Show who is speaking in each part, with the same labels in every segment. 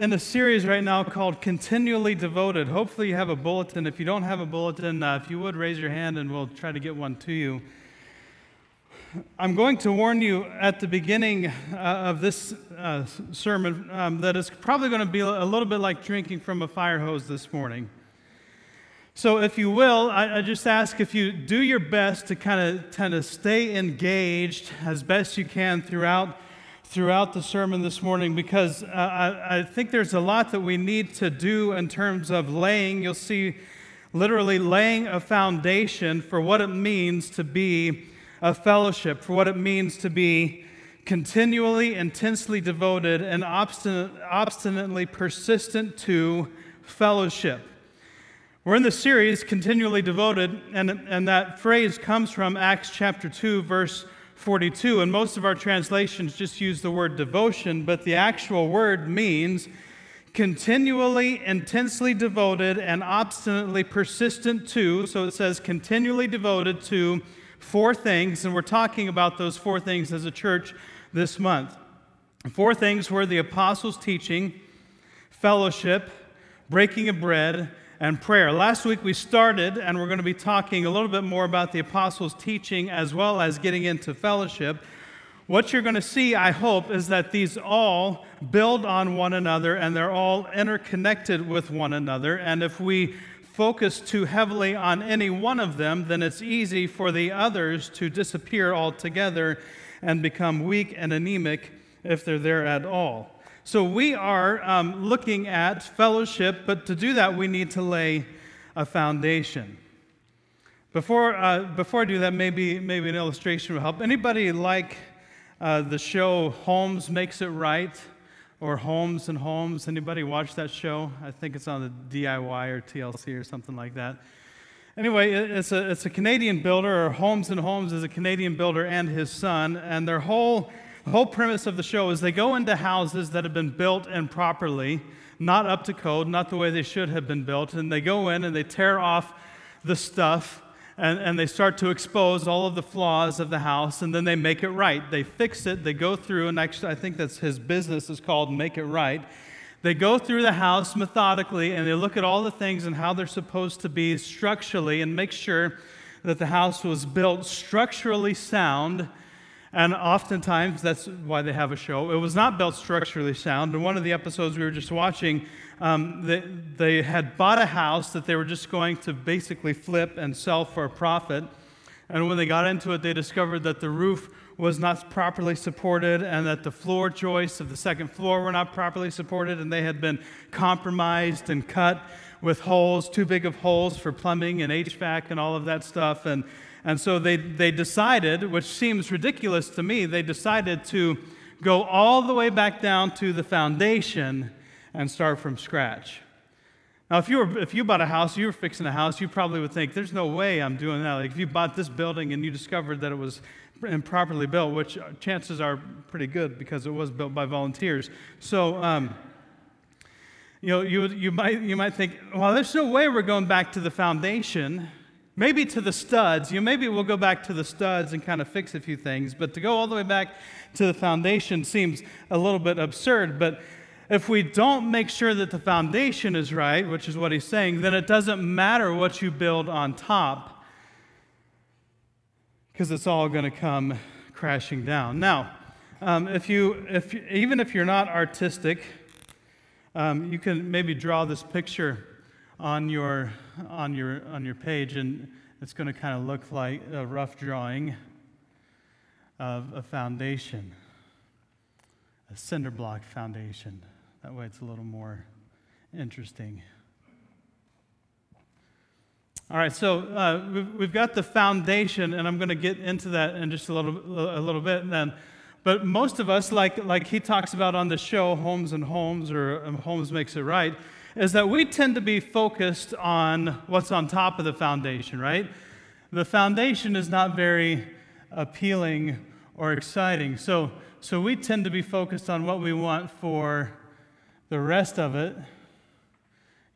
Speaker 1: in a series right now called Continually Devoted. Hopefully, you have a bulletin. If you don't have a bulletin, uh, if you would raise your hand and we'll try to get one to you. I'm going to warn you at the beginning uh, of this uh, sermon um, that it's probably going to be a little bit like drinking from a fire hose this morning. So, if you will, I, I just ask if you do your best to kind of kind of stay engaged as best you can throughout throughout the sermon this morning because uh, I, I think there's a lot that we need to do in terms of laying. You'll see literally laying a foundation for what it means to be a fellowship, for what it means to be continually, intensely devoted, and obstinate, obstinately persistent to fellowship. We're in the series, Continually Devoted, and, and that phrase comes from Acts chapter 2, verse 42. And most of our translations just use the word devotion, but the actual word means continually, intensely devoted, and obstinately persistent to. So it says continually devoted to four things, and we're talking about those four things as a church this month. Four things were the apostles' teaching, fellowship, breaking of bread, and prayer. Last week we started, and we're going to be talking a little bit more about the apostles' teaching as well as getting into fellowship. What you're going to see, I hope, is that these all build on one another and they're all interconnected with one another. And if we focus too heavily on any one of them, then it's easy for the others to disappear altogether and become weak and anemic if they're there at all. So we are um, looking at fellowship, but to do that, we need to lay a foundation. Before, uh, before I do that, maybe, maybe an illustration will help. Anybody like uh, the show Holmes Makes It Right or Holmes and Holmes? Anybody watch that show? I think it's on the DIY or TLC or something like that. Anyway, it's a, it's a Canadian builder, or Holmes and Holmes is a Canadian builder and his son, and their whole the whole premise of the show is they go into houses that have been built improperly, not up to code, not the way they should have been built, and they go in and they tear off the stuff and, and they start to expose all of the flaws of the house and then they make it right. They fix it, they go through, and actually, I think that's his business is called Make It Right. They go through the house methodically and they look at all the things and how they're supposed to be structurally and make sure that the house was built structurally sound and oftentimes, that's why they have a show. It was not built structurally sound. In one of the episodes we were just watching, um, they, they had bought a house that they were just going to basically flip and sell for a profit. And when they got into it, they discovered that the roof was not properly supported and that the floor joists of the second floor were not properly supported and they had been compromised and cut with holes, too big of holes for plumbing and HVAC and all of that stuff. And and so they, they decided, which seems ridiculous to me, they decided to go all the way back down to the foundation and start from scratch. Now, if you, were, if you bought a house, you were fixing a house, you probably would think, there's no way I'm doing that. Like if you bought this building and you discovered that it was improperly built, which chances are pretty good because it was built by volunteers. So, um, you know, you, you, might, you might think, well, there's no way we're going back to the foundation Maybe to the studs. You know, maybe we'll go back to the studs and kind of fix a few things, but to go all the way back to the foundation seems a little bit absurd. But if we don't make sure that the foundation is right, which is what he's saying, then it doesn't matter what you build on top because it's all going to come crashing down. Now, um, if you, if, even if you're not artistic, um, you can maybe draw this picture on your, on your, on your page, and it's going to kind of look like a rough drawing of a foundation, a cinder block foundation. That way it's a little more interesting. All right, so uh, we've, we've got the foundation, and I'm going to get into that in just a little, a little bit. then, but most of us, like, like he talks about on the show, Holmes and Holmes, or um, Holmes Makes It Right, is that we tend to be focused on what's on top of the foundation, right? The foundation is not very appealing or exciting. So, so we tend to be focused on what we want for the rest of it.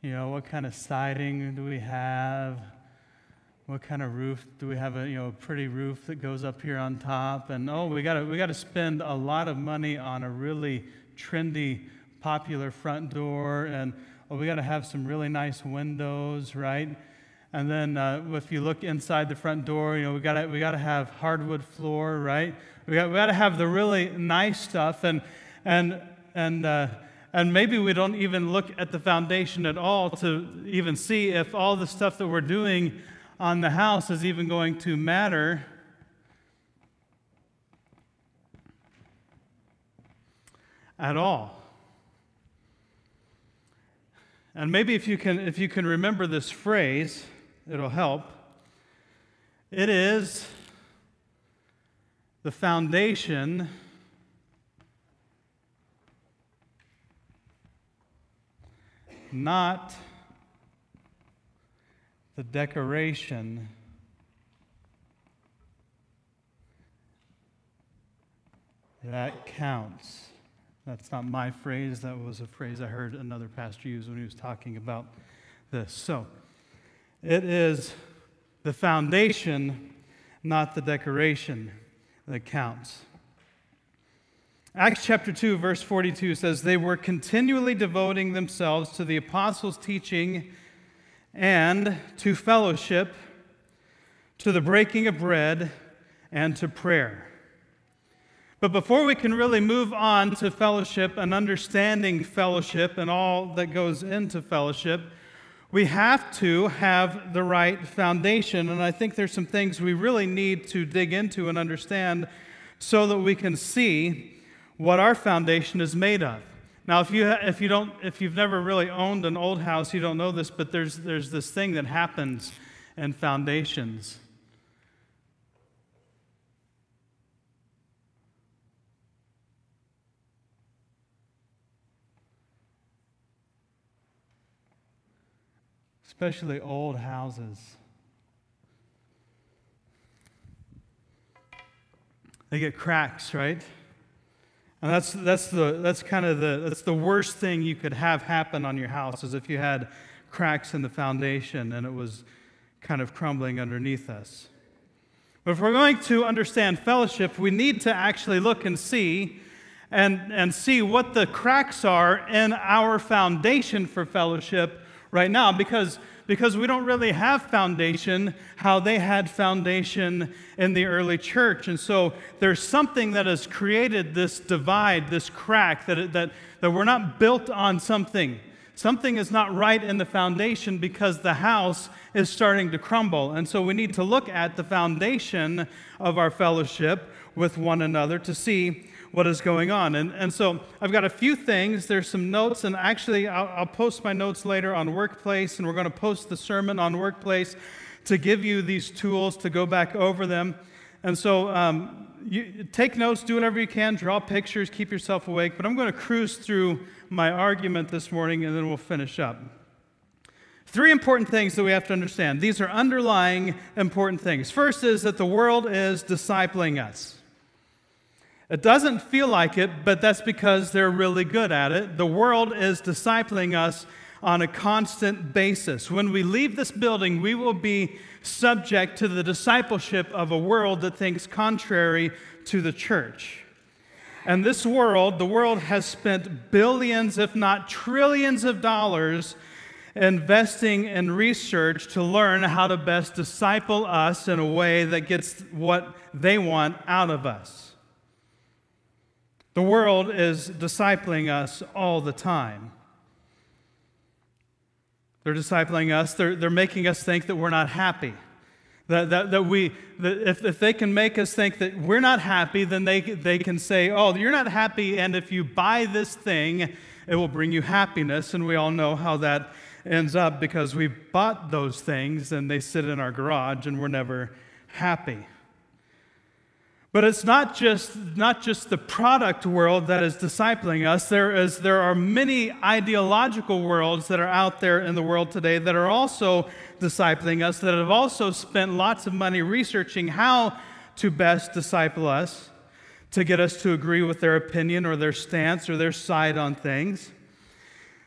Speaker 1: You know, what kind of siding do we have? What kind of roof do we have? A you know a pretty roof that goes up here on top, and oh, we got we got to spend a lot of money on a really trendy popular front door, and oh, we got to have some really nice windows, right? And then uh, if you look inside the front door, you know, we got we to have hardwood floor, right? We got we to have the really nice stuff, and and and uh, and maybe we don't even look at the foundation at all to even see if all the stuff that we're doing on the house is even going to matter. At all. And maybe if you can, if you can remember this phrase, it'll help. It is the foundation not the decoration. That counts. That's not my phrase. That was a phrase I heard another pastor use when he was talking about this. So, it is the foundation, not the decoration, that counts. Acts chapter 2, verse 42 says, They were continually devoting themselves to the apostles' teaching and to fellowship, to the breaking of bread, and to prayer. But before we can really move on to fellowship and understanding fellowship and all that goes into fellowship, we have to have the right foundation. And I think there's some things we really need to dig into and understand so that we can see what our foundation is made of. Now, if, you, if, you don't, if you've never really owned an old house, you don't know this, but there's, there's this thing that happens in foundations. Especially old houses. They get cracks, right? And that's, that's, the, that's kind of the, that's the worst thing you could have happen on your house is if you had cracks in the foundation and it was kind of crumbling underneath us. But if we're going to understand fellowship, we need to actually look and see and, and see what the cracks are in our foundation for fellowship right now because because we don't really have foundation how they had foundation in the early church. And so there's something that has created this divide, this crack, that, that, that we're not built on something. Something is not right in the foundation because the house is starting to crumble. And so we need to look at the foundation of our fellowship with one another to see what is going on. And, and so I've got a few things. There's some notes, and actually, I'll, I'll post my notes later on Workplace, and we're going to post the sermon on Workplace to give you these tools to go back over them. And so um, you, take notes, do whatever you can, draw pictures, keep yourself awake. But I'm going to cruise through my argument this morning, and then we'll finish up. Three important things that we have to understand. These are underlying important things. First is that the world is discipling us. It doesn't feel like it, but that's because they're really good at it. The world is discipling us on a constant basis. When we leave this building, we will be subject to the discipleship of a world that thinks contrary to the church. And this world, the world has spent billions, if not trillions of dollars investing in research to learn how to best disciple us in a way that gets what they want out of us. The world is discipling us all the time. They're discipling us, they're, they're making us think that we're not happy. That, that, that we, that if, if they can make us think that we're not happy, then they, they can say, oh, you're not happy, and if you buy this thing, it will bring you happiness. And we all know how that ends up because we bought those things and they sit in our garage and we're never happy. But it's not just, not just the product world that is discipling us. There, is, there are many ideological worlds that are out there in the world today that are also discipling us, that have also spent lots of money researching how to best disciple us, to get us to agree with their opinion or their stance or their side on things.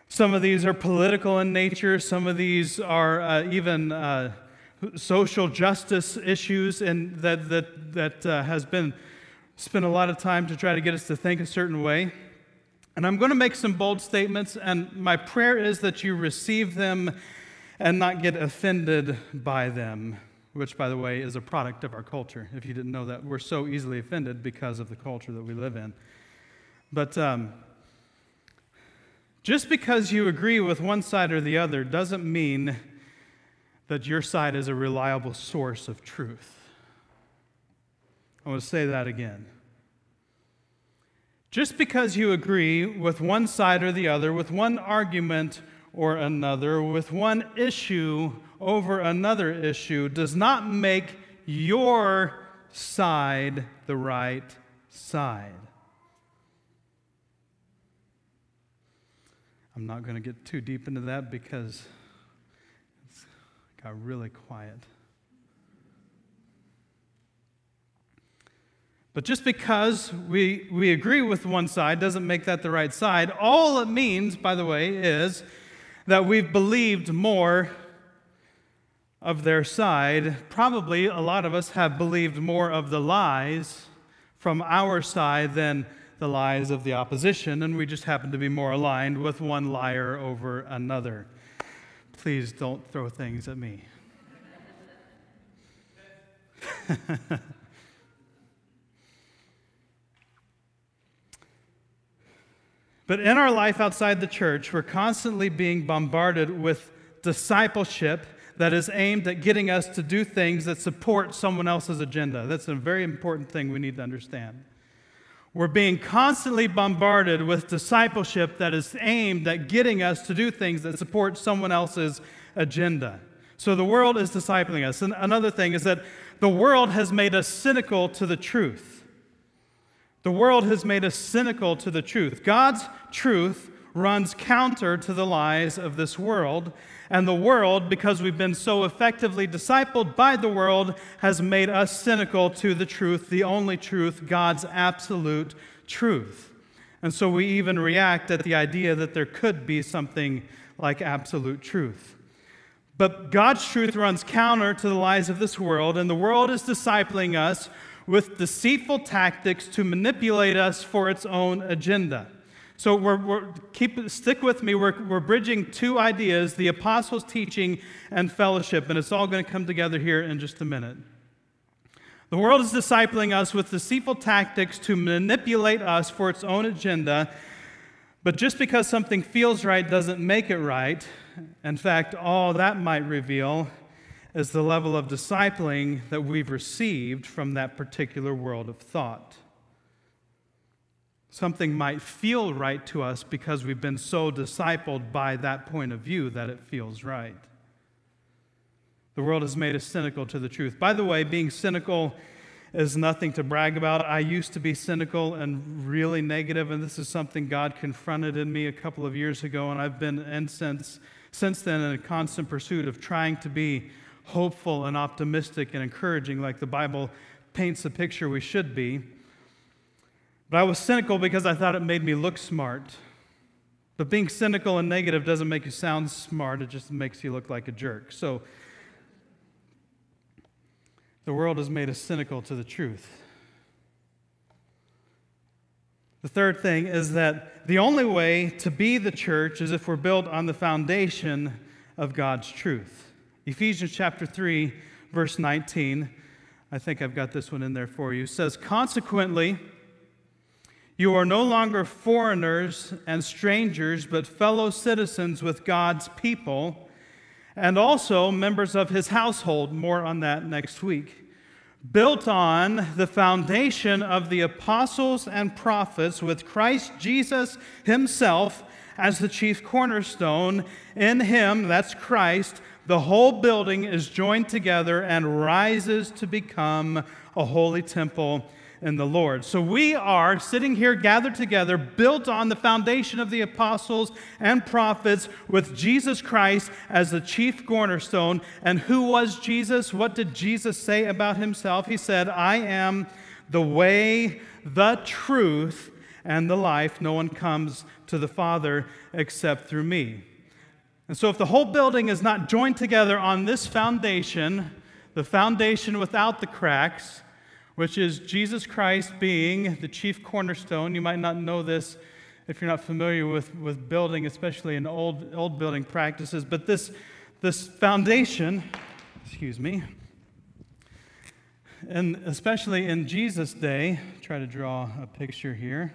Speaker 1: Some of these are political in nature, some of these are uh, even. Uh, social justice issues and that, that, that uh, has been spent a lot of time to try to get us to think a certain way. And I'm going to make some bold statements, and my prayer is that you receive them and not get offended by them, which, by the way, is a product of our culture. If you didn't know that, we're so easily offended because of the culture that we live in. But um, just because you agree with one side or the other doesn't mean that your side is a reliable source of truth. I want to say that again. Just because you agree with one side or the other, with one argument or another, with one issue over another issue, does not make your side the right side. I'm not going to get too deep into that because got really quiet. But just because we, we agree with one side doesn't make that the right side. All it means, by the way, is that we've believed more of their side. Probably a lot of us have believed more of the lies from our side than the lies of the opposition, and we just happen to be more aligned with one liar over another. Please don't throw things at me. But in our life outside the church, we're constantly being bombarded with discipleship that is aimed at getting us to do things that support someone else's agenda. That's a very important thing we need to understand. We're being constantly bombarded with discipleship that is aimed at getting us to do things that support someone else's agenda. So the world is discipling us. And another thing is that the world has made us cynical to the truth. The world has made us cynical to the truth. God's truth runs counter to the lies of this world. And the world, because we've been so effectively discipled by the world, has made us cynical to the truth, the only truth, God's absolute truth. And so we even react at the idea that there could be something like absolute truth. But God's truth runs counter to the lies of this world, and the world is discipling us with deceitful tactics to manipulate us for its own agenda. So we're, we're, keep stick with me. We're, we're bridging two ideas: the apostles' teaching and fellowship, and it's all going to come together here in just a minute. The world is discipling us with deceitful tactics to manipulate us for its own agenda. But just because something feels right doesn't make it right. In fact, all that might reveal is the level of discipling that we've received from that particular world of thought. Something might feel right to us because we've been so discipled by that point of view that it feels right. The world has made us cynical to the truth. By the way, being cynical is nothing to brag about. I used to be cynical and really negative, and this is something God confronted in me a couple of years ago, and I've been and since since then in a constant pursuit of trying to be hopeful and optimistic and encouraging like the Bible paints the picture we should be. But I was cynical because I thought it made me look smart. But being cynical and negative doesn't make you sound smart, it just makes you look like a jerk. So the world has made us cynical to the truth. The third thing is that the only way to be the church is if we're built on the foundation of God's truth. Ephesians chapter 3, verse 19. I think I've got this one in there for you. says, Consequently, you are no longer foreigners and strangers, but fellow citizens with God's people, and also members of his household. More on that next week. Built on the foundation of the apostles and prophets, with Christ Jesus himself as the chief cornerstone. In him, that's Christ, the whole building is joined together and rises to become a holy temple in the Lord. So we are sitting here gathered together, built on the foundation of the apostles and prophets, with Jesus Christ as the chief cornerstone. And who was Jesus? What did Jesus say about himself? He said, I am the way, the truth, and the life. No one comes to the Father except through me. And so, if the whole building is not joined together on this foundation, the foundation without the cracks, which is Jesus Christ being the chief cornerstone, you might not know this if you're not familiar with, with building, especially in old, old building practices. But this, this foundation, excuse me, and especially in Jesus' day, try to draw a picture here.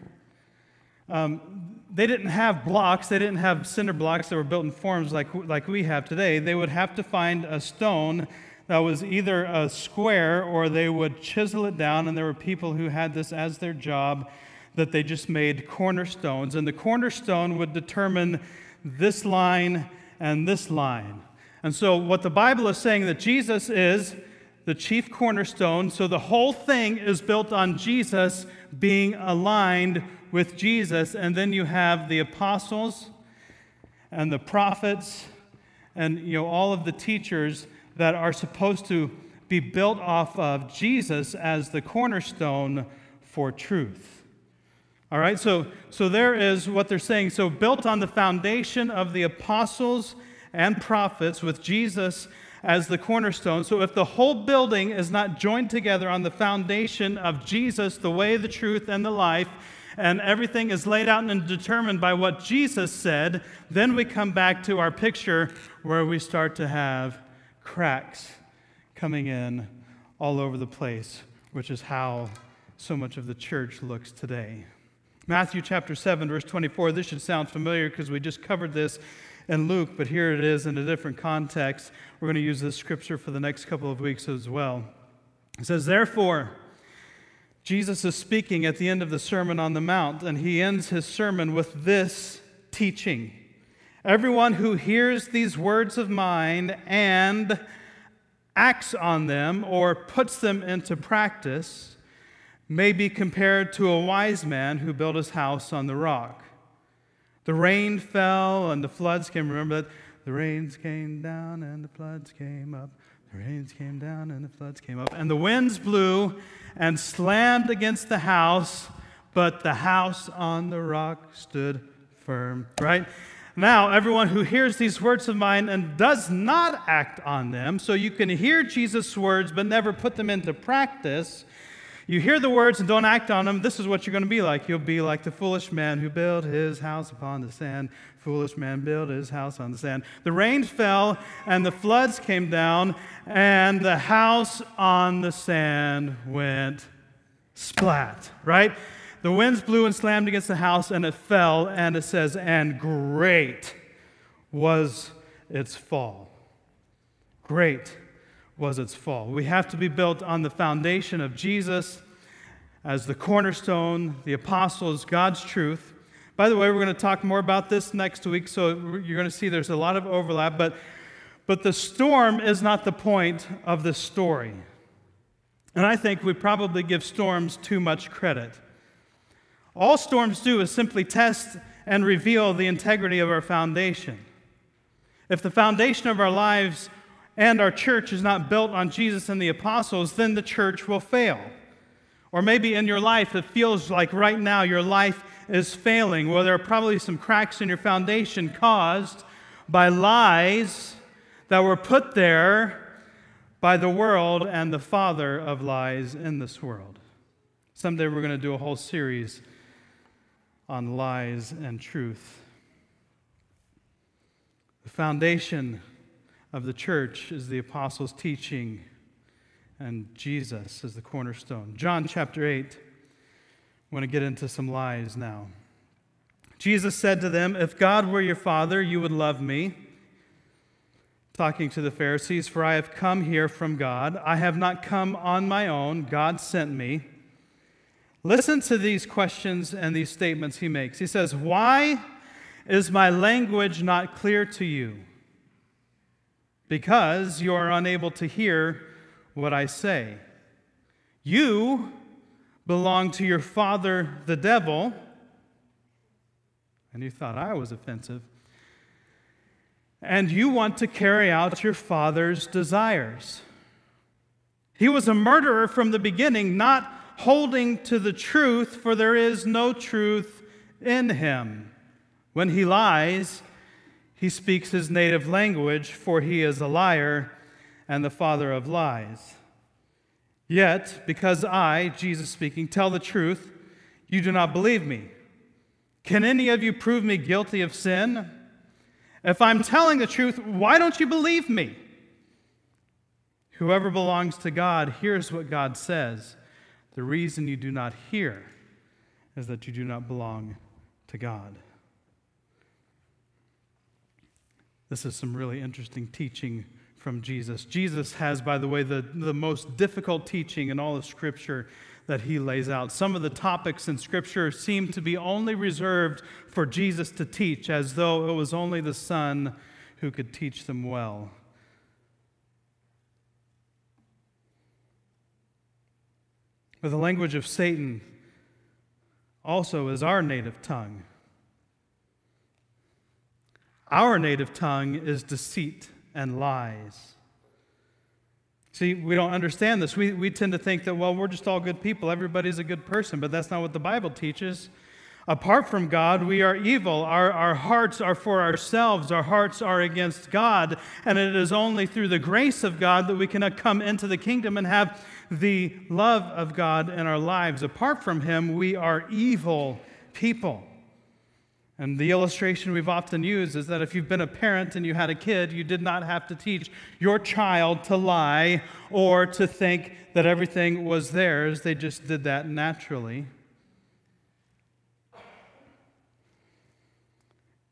Speaker 1: Um, they didn't have blocks, they didn't have cinder blocks that were built in forms like, like we have today. They would have to find a stone that was either a square or they would chisel it down, and there were people who had this as their job that they just made cornerstones. And the cornerstone would determine this line and this line. And so, what the Bible is saying that Jesus is the chief cornerstone, so the whole thing is built on Jesus being aligned with Jesus. And then you have the apostles and the prophets and you know all of the teachers that are supposed to be built off of Jesus as the cornerstone for truth. All right, so, so there is what they're saying. So, built on the foundation of the apostles and prophets with Jesus as the cornerstone. So, if the whole building is not joined together on the foundation of Jesus, the way, the truth, and the life, and everything is laid out and determined by what Jesus said, then we come back to our picture where we start to have cracks coming in all over the place, which is how so much of the church looks today. Matthew chapter 7, verse 24. This should sound familiar because we just covered this in Luke, but here it is in a different context. We're going to use this scripture for the next couple of weeks as well. It says, Therefore, Jesus is speaking at the end of the Sermon on the Mount, and he ends his sermon with this teaching. Everyone who hears these words of mine and acts on them or puts them into practice may be compared to a wise man who built his house on the rock. The rain fell and the floods came. Remember that? The rains came down and the floods came up. The rains came down and the floods came up. And the winds blew and slammed against the house, but the house on the rock stood firm. Right? Now, everyone who hears these words of mine and does not act on them, so you can hear Jesus' words but never put them into practice, you hear the words and don't act on them, this is what you're going to be like. You'll be like the foolish man who built his house upon the sand. Foolish man built his house on the sand. The rain fell and the floods came down, and the house on the sand went splat, right? The winds blew and slammed against the house, and it fell, and it says, and great was its fall. Great was its fall. We have to be built on the foundation of Jesus as the cornerstone, the apostles, God's truth. By the way, we're going to talk more about this next week, so you're going to see there's a lot of overlap, but, but the storm is not the point of the story. And I think we probably give storms too much credit. All storms do is simply test and reveal the integrity of our foundation. If the foundation of our lives and our church is not built on Jesus and the apostles, then the church will fail. Or maybe in your life, it feels like right now your life is failing. Well, there are probably some cracks in your foundation caused by lies that were put there by the world and the father of lies in this world. Someday we're going to do a whole series on lies and truth. The foundation of the church is the apostles' teaching, and Jesus is the cornerstone. John chapter 8. I want to get into some lies now. Jesus said to them, If God were your father, you would love me. Talking to the Pharisees, for I have come here from God. I have not come on my own, God sent me. Listen to these questions and these statements he makes. He says, Why is my language not clear to you? Because you are unable to hear what I say. You belong to your father, the devil. And you thought I was offensive. And you want to carry out your father's desires. He was a murderer from the beginning, not holding to the truth, for there is no truth in him. When he lies, he speaks his native language, for he is a liar and the father of lies. Yet, because I, Jesus speaking, tell the truth, you do not believe me. Can any of you prove me guilty of sin? If I'm telling the truth, why don't you believe me? Whoever belongs to God hears what God says. The reason you do not hear is that you do not belong to God. This is some really interesting teaching from Jesus. Jesus has, by the way, the, the most difficult teaching in all of Scripture that he lays out. Some of the topics in Scripture seem to be only reserved for Jesus to teach, as though it was only the Son who could teach them well. But the language of Satan also is our native tongue. Our native tongue is deceit and lies. See, we don't understand this. We, we tend to think that, well, we're just all good people. Everybody's a good person, but that's not what the Bible teaches. Apart from God, we are evil. Our, our hearts are for ourselves. Our hearts are against God. And it is only through the grace of God that we can come into the kingdom and have the love of God in our lives. Apart from Him, we are evil people. And the illustration we've often used is that if you've been a parent and you had a kid, you did not have to teach your child to lie or to think that everything was theirs. They just did that naturally.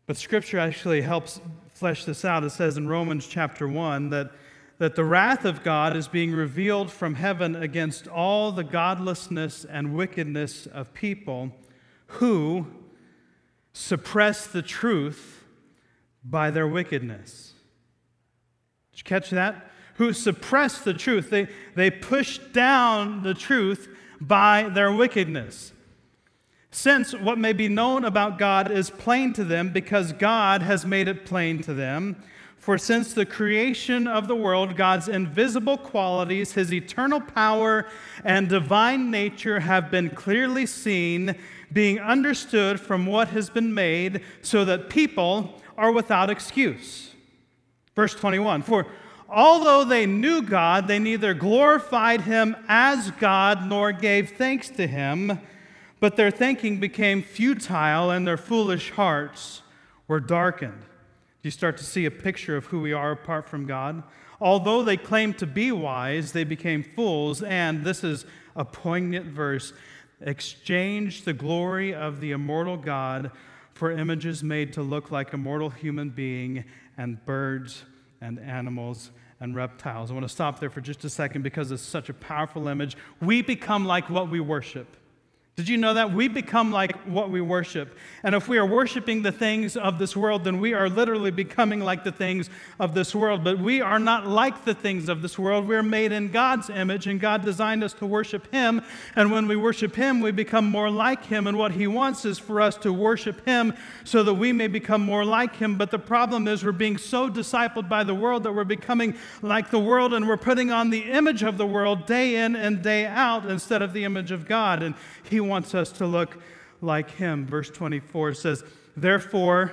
Speaker 1: But Scripture actually helps flesh this out. It says in Romans chapter 1 that, that the wrath of God is being revealed from heaven against all the godlessness and wickedness of people who suppress the truth by their wickedness. Did you catch that? Who suppress the truth. They, they push down the truth by their wickedness. Since what may be known about God is plain to them because God has made it plain to them. For since the creation of the world, God's invisible qualities, his eternal power, and divine nature have been clearly seen being understood from what has been made, so that people are without excuse. Verse 21 For although they knew God, they neither glorified him as God nor gave thanks to him, but their thinking became futile and their foolish hearts were darkened. You start to see a picture of who we are apart from God. Although they claimed to be wise, they became fools, and this is a poignant verse exchanged the glory of the immortal God for images made to look like a mortal human being and birds and animals and reptiles. I want to stop there for just a second because it's such a powerful image. We become like what we worship. Did you know that? We become like what we worship. And if we are worshiping the things of this world, then we are literally becoming like the things of this world. But we are not like the things of this world. We're made in God's image, and God designed us to worship Him. And when we worship Him, we become more like Him. And what He wants is for us to worship Him so that we may become more like Him. But the problem is, we're being so discipled by the world that we're becoming like the world, and we're putting on the image of the world day in and day out instead of the image of God. And He wants us to look like him. Verse 24 says, Therefore,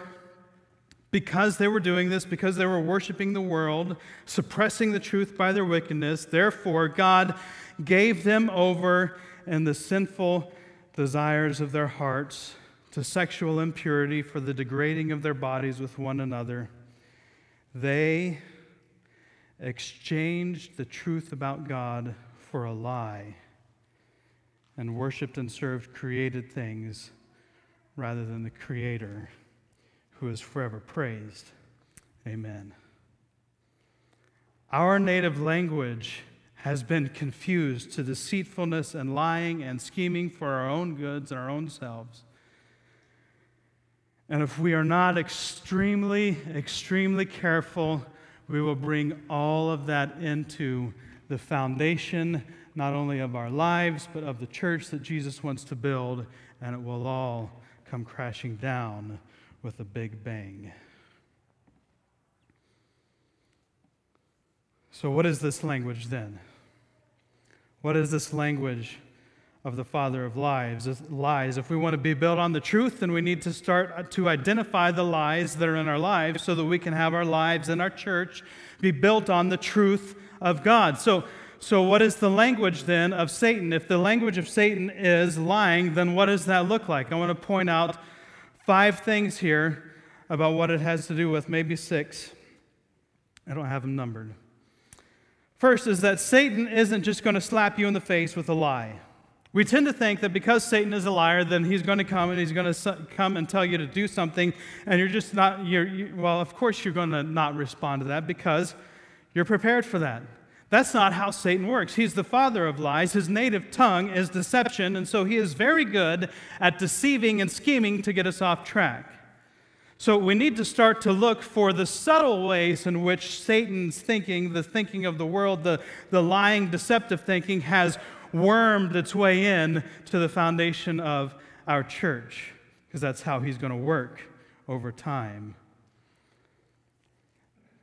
Speaker 1: because they were doing this, because they were worshiping the world, suppressing the truth by their wickedness, therefore God gave them over in the sinful desires of their hearts to sexual impurity for the degrading of their bodies with one another. They exchanged the truth about God for a lie and worshiped and served created things rather than the Creator who is forever praised. Amen. Our native language has been confused to deceitfulness and lying and scheming for our own goods and our own selves. And if we are not extremely, extremely careful, we will bring all of that into the foundation not only of our lives, but of the church that Jesus wants to build, and it will all come crashing down with a big bang. So, what is this language then? What is this language of the father of lies? Lies. If we want to be built on the truth, then we need to start to identify the lies that are in our lives so that we can have our lives and our church be built on the truth of God. So, so, what is the language then of Satan? If the language of Satan is lying, then what does that look like? I want to point out five things here about what it has to do with, maybe six. I don't have them numbered. First is that Satan isn't just going to slap you in the face with a lie. We tend to think that because Satan is a liar, then he's going to come and he's going to come and tell you to do something, and you're just not, you're, you, well, of course you're going to not respond to that because you're prepared for that. That's not how Satan works. He's the father of lies. His native tongue is deception, and so he is very good at deceiving and scheming to get us off track. So we need to start to look for the subtle ways in which Satan's thinking, the thinking of the world, the, the lying, deceptive thinking, has wormed its way in to the foundation of our church, because that's how he's going to work over time.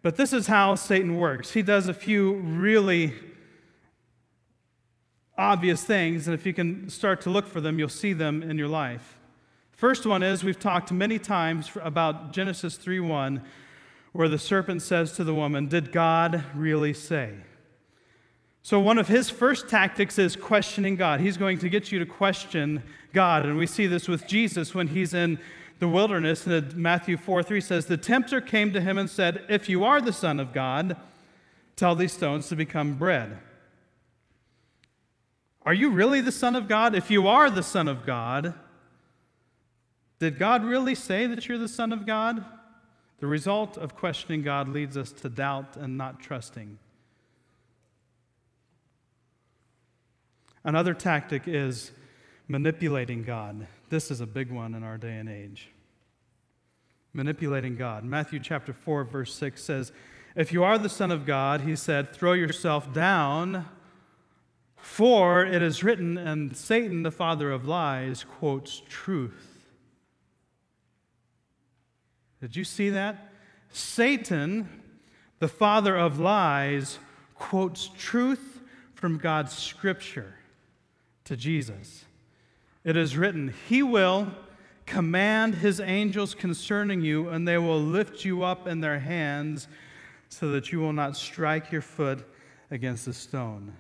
Speaker 1: But this is how Satan works. He does a few really obvious things, and if you can start to look for them, you'll see them in your life. First one is we've talked many times about Genesis 3:1 where the serpent says to the woman, "Did God really say?" So one of his first tactics is questioning God. He's going to get you to question God, and we see this with Jesus when he's in the wilderness. And Matthew 4 3 says, The tempter came to him and said, If you are the Son of God, tell these stones to become bread. Are you really the Son of God? If you are the Son of God, did God really say that you're the Son of God? The result of questioning God leads us to doubt and not trusting. Another tactic is manipulating God. This is a big one in our day and age. Manipulating God. Matthew chapter 4, verse 6 says, If you are the Son of God, he said, throw yourself down, for it is written, and Satan, the father of lies, quotes truth. Did you see that? Satan, the father of lies, quotes truth from God's scripture to Jesus. It is written, He will command His angels concerning you, and they will lift you up in their hands so that you will not strike your foot against a stone.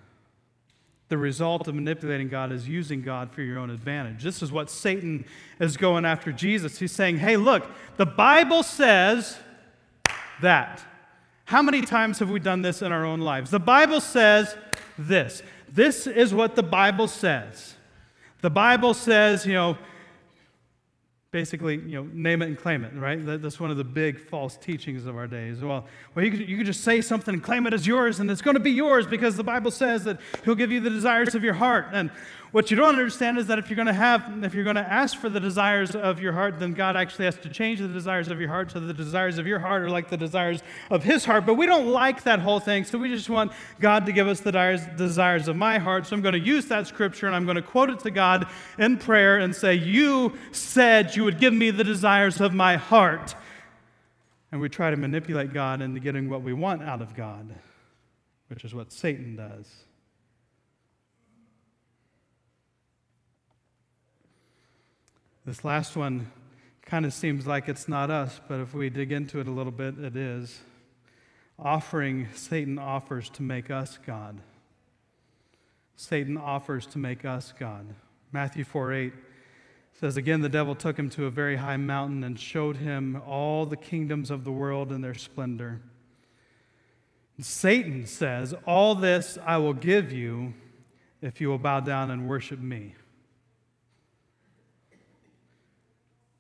Speaker 1: The result of manipulating God is using God for your own advantage. This is what Satan is going after Jesus. He's saying, hey, look, the Bible says that. How many times have we done this in our own lives? The Bible says this. This is what the Bible says. The Bible says, you know, basically, you know, name it and claim it, right? That's one of the big false teachings of our days. Well, well you, could, you could just say something and claim it as yours, and it's going to be yours because the Bible says that He'll give you the desires of your heart. And what you don't understand is that if you're going to have, if you're going to ask for the desires of your heart, then God actually has to change the desires of your heart so the desires of your heart are like the desires of His heart. But we don't like that whole thing, so we just want God to give us the desires of my heart. So I'm going to use that scripture and I'm going to quote it to God in prayer and say, You said you would give me the desires of my heart. And we try to manipulate God into getting what we want out of God, which is what Satan does. This last one kind of seems like it's not us, but if we dig into it a little bit, it is. Offering, Satan offers to make us God. Satan offers to make us God. Matthew 4 8 says, Again, the devil took him to a very high mountain and showed him all the kingdoms of the world and their splendor. And Satan says, All this I will give you if you will bow down and worship me.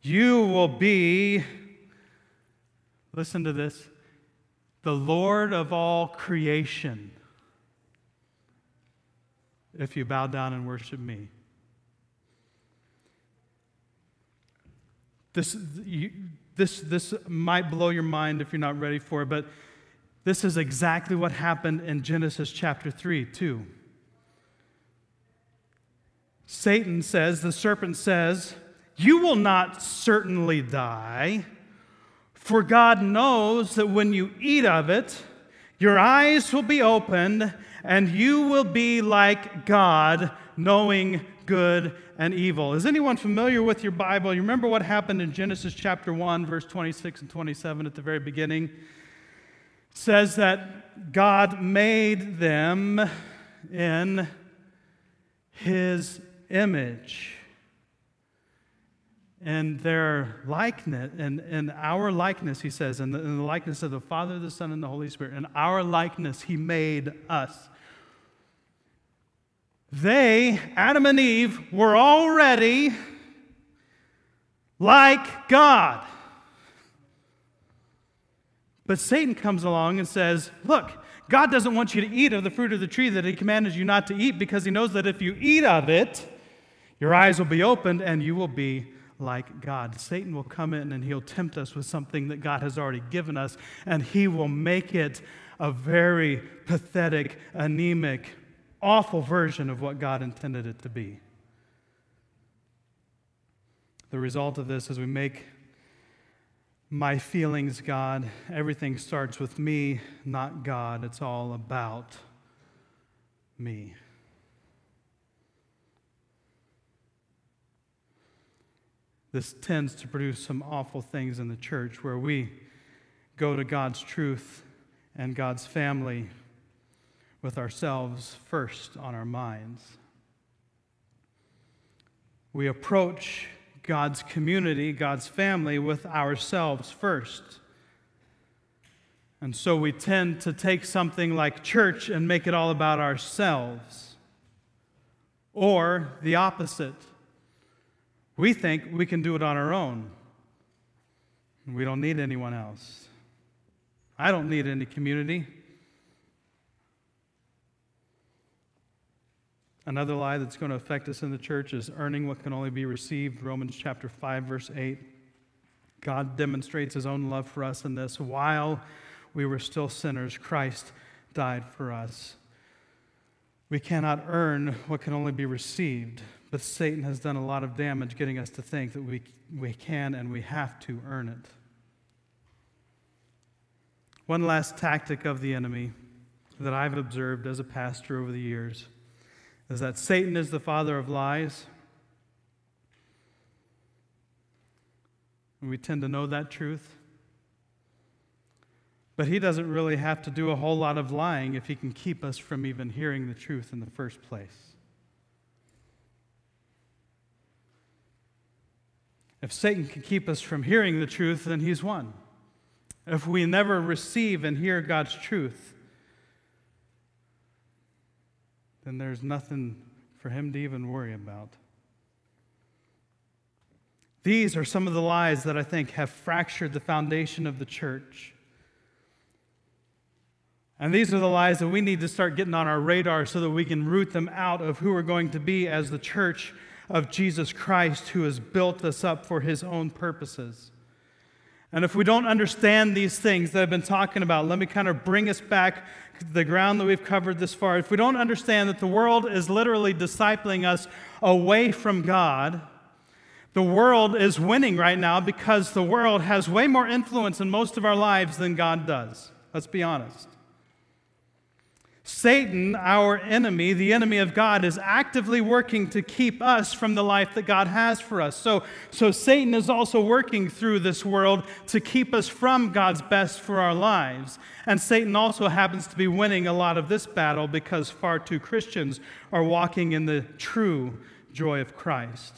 Speaker 1: You will be, listen to this, the Lord of all creation if you bow down and worship me. This, you, this, this might blow your mind if you're not ready for it, but this is exactly what happened in Genesis chapter 3, too. Satan says, the serpent says, you will not certainly die, for God knows that when you eat of it, your eyes will be opened, and you will be like God, knowing good and evil. Is anyone familiar with your Bible? You remember what happened in Genesis chapter 1, verse 26 and 27 at the very beginning? It says that God made them in his image. In their likeness, in, in our likeness, he says, in the, the likeness of the Father, the Son, and the Holy Spirit. and our likeness, he made us. They, Adam and Eve, were already like God. But Satan comes along and says, Look, God doesn't want you to eat of the fruit of the tree that he commanded you not to eat because he knows that if you eat of it, your eyes will be opened and you will be like God. Satan will come in and he'll tempt us with something that God has already given us, and he will make it a very pathetic, anemic, awful version of what God intended it to be. The result of this is we make my feelings God. Everything starts with me, not God. It's all about me. This tends to produce some awful things in the church where we go to God's truth and God's family with ourselves first on our minds. We approach God's community, God's family, with ourselves first. And so we tend to take something like church and make it all about ourselves. Or the opposite. We think we can do it on our own. We don't need anyone else. I don't need any community. Another lie that's going to affect us in the church is earning what can only be received. Romans chapter 5, verse 8. God demonstrates his own love for us in this. While we were still sinners, Christ died for us. We cannot earn what can only be received, but Satan has done a lot of damage getting us to think that we, we can and we have to earn it. One last tactic of the enemy that I've observed as a pastor over the years is that Satan is the father of lies. And we tend to know that truth. But he doesn't really have to do a whole lot of lying if he can keep us from even hearing the truth in the first place. If Satan can keep us from hearing the truth, then he's won. If we never receive and hear God's truth, then there's nothing for him to even worry about. These are some of the lies that I think have fractured the foundation of the church. And these are the lies that we need to start getting on our radar so that we can root them out of who we're going to be as the church of Jesus Christ who has built us up for his own purposes. And if we don't understand these things that I've been talking about, let me kind of bring us back to the ground that we've covered this far. If we don't understand that the world is literally discipling us away from God, the world is winning right now because the world has way more influence in most of our lives than God does. Let's be honest. Satan, our enemy, the enemy of God, is actively working to keep us from the life that God has for us. So, so Satan is also working through this world to keep us from God's best for our lives. And Satan also happens to be winning a lot of this battle because far too Christians are walking in the true joy of Christ.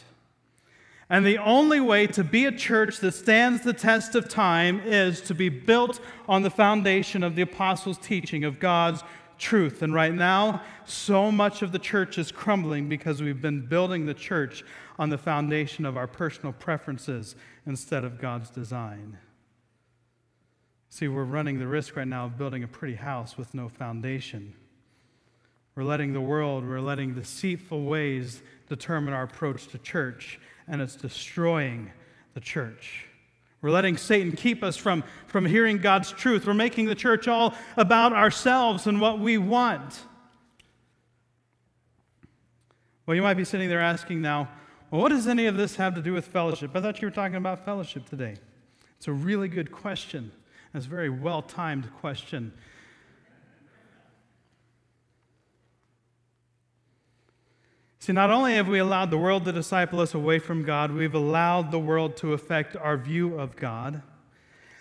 Speaker 1: And the only way to be a church that stands the test of time is to be built on the foundation of the apostles' teaching of God's truth. And right now, so much of the church is crumbling because we've been building the church on the foundation of our personal preferences instead of God's design. See, we're running the risk right now of building a pretty house with no foundation. We're letting the world, we're letting deceitful ways determine our approach to church, and it's destroying the church. We're letting Satan keep us from, from hearing God's truth. We're making the church all about ourselves and what we want. Well, you might be sitting there asking now, well, what does any of this have to do with fellowship? I thought you were talking about fellowship today. It's a really good question. It's a very well timed question. See, not only have we allowed the world to disciple us away from God, we've allowed the world to affect our view of God.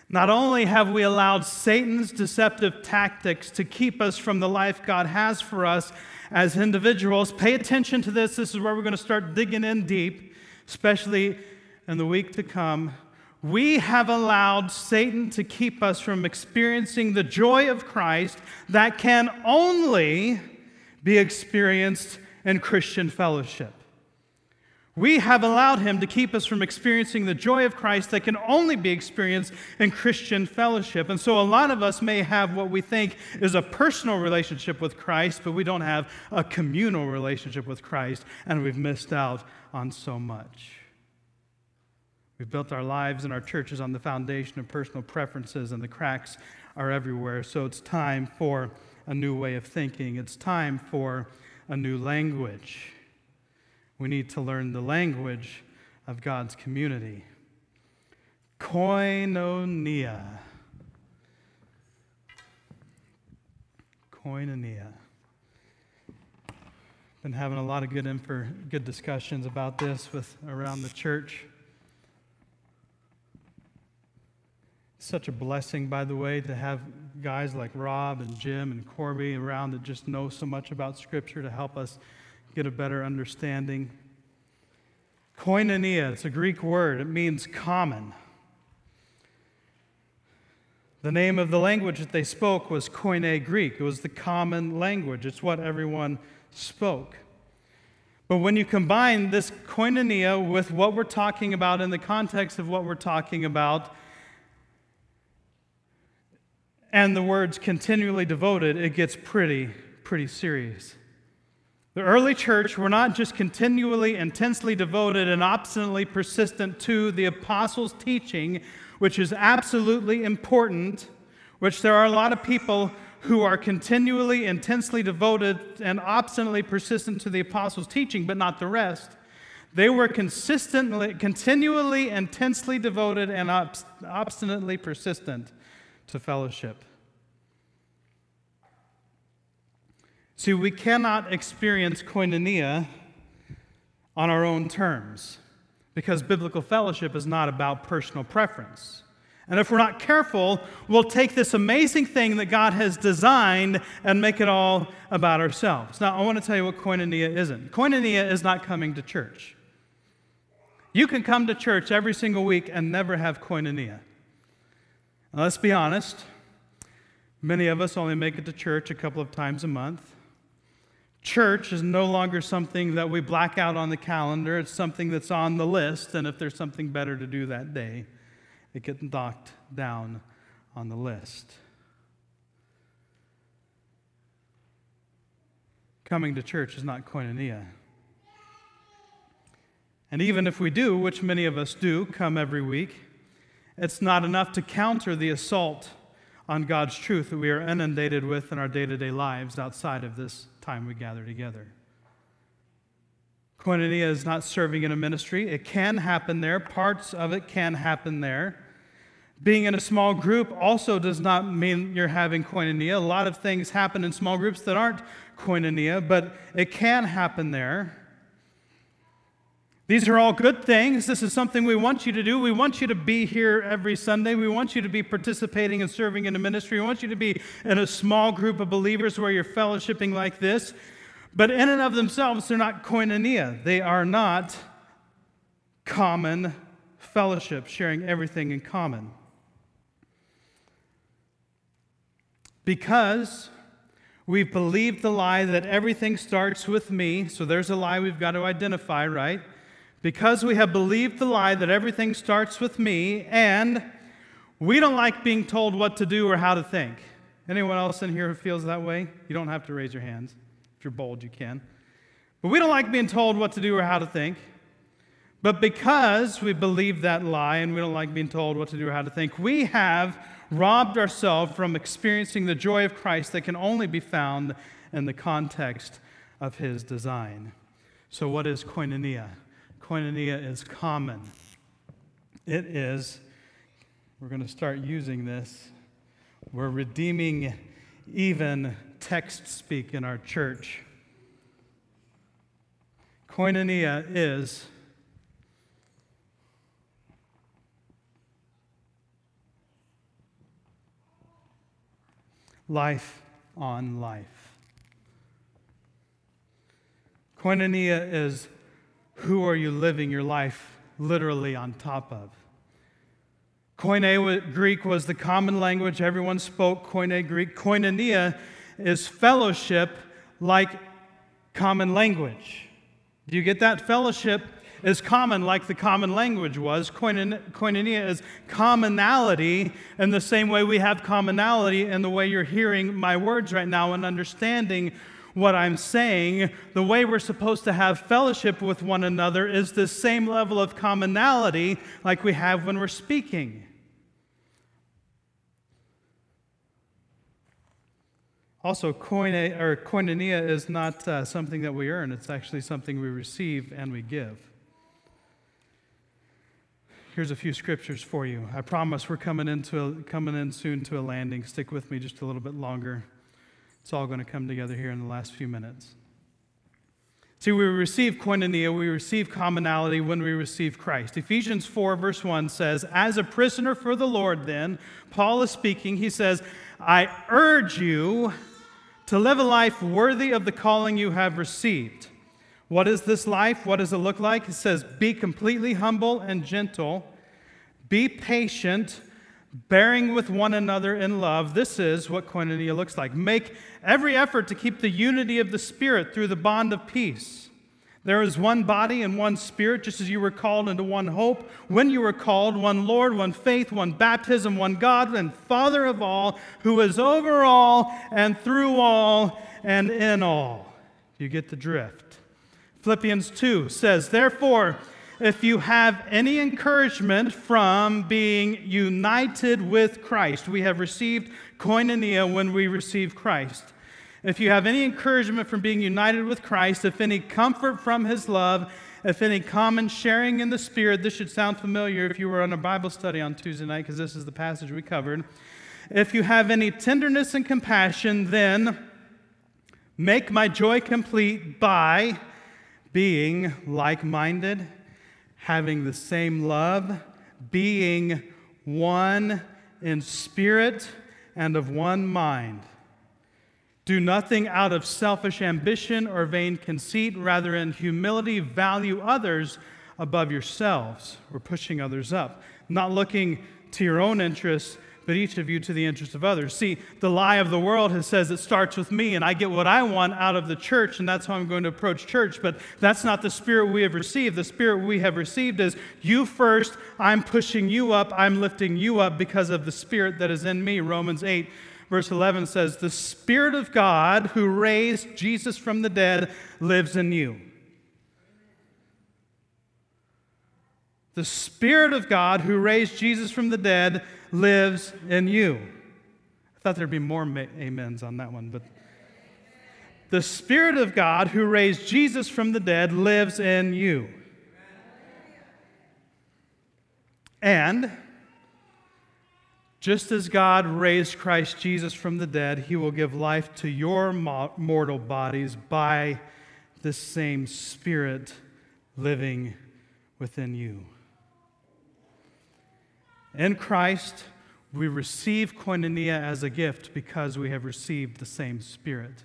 Speaker 1: Not only have we allowed Satan's deceptive tactics to keep us from the life God has for us as individuals, pay attention to this. This is where we're going to start digging in deep, especially in the week to come, we have allowed Satan to keep us from experiencing the joy of Christ that can only be experienced in Christian fellowship. We have allowed him to keep us from experiencing the joy of Christ that can only be experienced in Christian fellowship. And so, a lot of us may have what we think is a personal relationship with Christ, but we don't have a communal relationship with Christ, and we've missed out on so much. We've built our lives and our churches on the foundation of personal preferences, and the cracks are everywhere. So, it's time for a new way of thinking, it's time for a new language. We need to learn the language of God's community. Koinonia. Koinonia. Been having a lot of good info, good discussions about this with around the church. Such a blessing, by the way, to have guys like Rob and Jim and Corby around that just know so much about Scripture to help us get a better understanding. Koinonia, it's a Greek word, it means common. The name of the language that they spoke was Koine Greek. It was the common language, it's what everyone spoke. But when you combine this koinonia with what we're talking about in the context of what we're talking about, and the words continually devoted, it gets pretty, pretty serious. The early church were not just continually, intensely devoted and obstinately persistent to the apostles' teaching, which is absolutely important, which there are a lot of people who are continually, intensely devoted and obstinately persistent to the apostles' teaching, but not the rest. They were consistently, continually, intensely devoted and obstinately persistent to fellowship. See, we cannot experience koinonia on our own terms because biblical fellowship is not about personal preference. And if we're not careful, we'll take this amazing thing that God has designed and make it all about ourselves. Now, I want to tell you what koinonia isn't. Koinonia is not coming to church. You can come to church every single week and never have koinonia. Now, let's be honest. Many of us only make it to church a couple of times a month. Church is no longer something that we black out on the calendar. It's something that's on the list, and if there's something better to do that day, it gets knocked down on the list. Coming to church is not koinonia. And even if we do, which many of us do, come every week, it's not enough to counter the assault on God's truth that we are inundated with in our day to day lives outside of this time we gather together. Koinonia is not serving in a ministry. It can happen there, parts of it can happen there. Being in a small group also does not mean you're having koinonia. A lot of things happen in small groups that aren't koinonia, but it can happen there. These are all good things. This is something we want you to do. We want you to be here every Sunday. We want you to be participating and serving in a ministry. We want you to be in a small group of believers where you're fellowshipping like this. But in and of themselves, they're not koinonia. They are not common fellowship, sharing everything in common. Because we've believed the lie that everything starts with me, so there's a lie we've got to identify, right? Because we have believed the lie that everything starts with me, and we don't like being told what to do or how to think. Anyone else in here who feels that way? You don't have to raise your hands. If you're bold, you can. But we don't like being told what to do or how to think. But because we believe that lie and we don't like being told what to do or how to think, we have robbed ourselves from experiencing the joy of Christ that can only be found in the context of his design. So, what is koinonia? Koinonia is common. It is, we're going to start using this, we're redeeming even text speak in our church. Koinonia is life on life. Koinonia is who are you living your life literally on top of. Koine Greek was the common language everyone spoke. Koine Greek. Koinonia is fellowship like common language. Do you get that? Fellowship is common like the common language was. Koinonia is commonality in the same way we have commonality in the way you're hearing my words right now and understanding what I'm saying. The way we're supposed to have fellowship with one another is the same level of commonality like we have when we're speaking. Also, koine, or koinonia is not uh, something that we earn, it's actually something we receive and we give. Here's a few scriptures for you. I promise we're coming, into a, coming in soon to a landing. Stick with me just a little bit longer. It's all going to come together here in the last few minutes. See, we receive koinonia, we receive commonality when we receive Christ. Ephesians 4, verse 1 says, As a prisoner for the Lord, then, Paul is speaking, he says, I urge you to live a life worthy of the calling you have received. What is this life? What does it look like? It says, Be completely humble and gentle, be patient, bearing with one another in love. This is what koinonia looks like. Make every effort to keep the unity of the Spirit through the bond of peace. There is one body and one spirit, just as you were called into one hope. When you were called, one Lord, one faith, one baptism, one God and Father of all, who is over all and through all and in all. You get the drift. Philippians 2 says, Therefore, if you have any encouragement from being united with Christ, we have received koinonia when we receive Christ if you have any encouragement from being united with Christ, if any comfort from his love, if any common sharing in the Spirit, this should sound familiar if you were on a Bible study on Tuesday night, because this is the passage we covered. If you have any tenderness and compassion, then make my joy complete by being like minded, having the same love, being one in spirit and of one mind. Do nothing out of selfish ambition or vain conceit. Rather, in humility, value others above yourselves or pushing others up, not looking to your own interests, but each of you to the interest of others. See, the lie of the world has says it starts with me and I get what I want out of the church and that's how I'm going to approach church, but that's not the spirit we have received. The spirit we have received is you first, I'm pushing you up, I'm lifting you up because of the spirit that is in me. Romans 8 verse 11 says, The Spirit of God who raised Jesus from the dead lives in you. The Spirit of God who raised Jesus from the dead lives in you. I thought there'd be more amens on that one, but the Spirit of God who raised Jesus from the dead lives in you. And just as God raised Christ Jesus from the dead, he will give life to your mortal bodies by the same Spirit living within you. In Christ, we receive koinonia as a gift because we have received the same Spirit.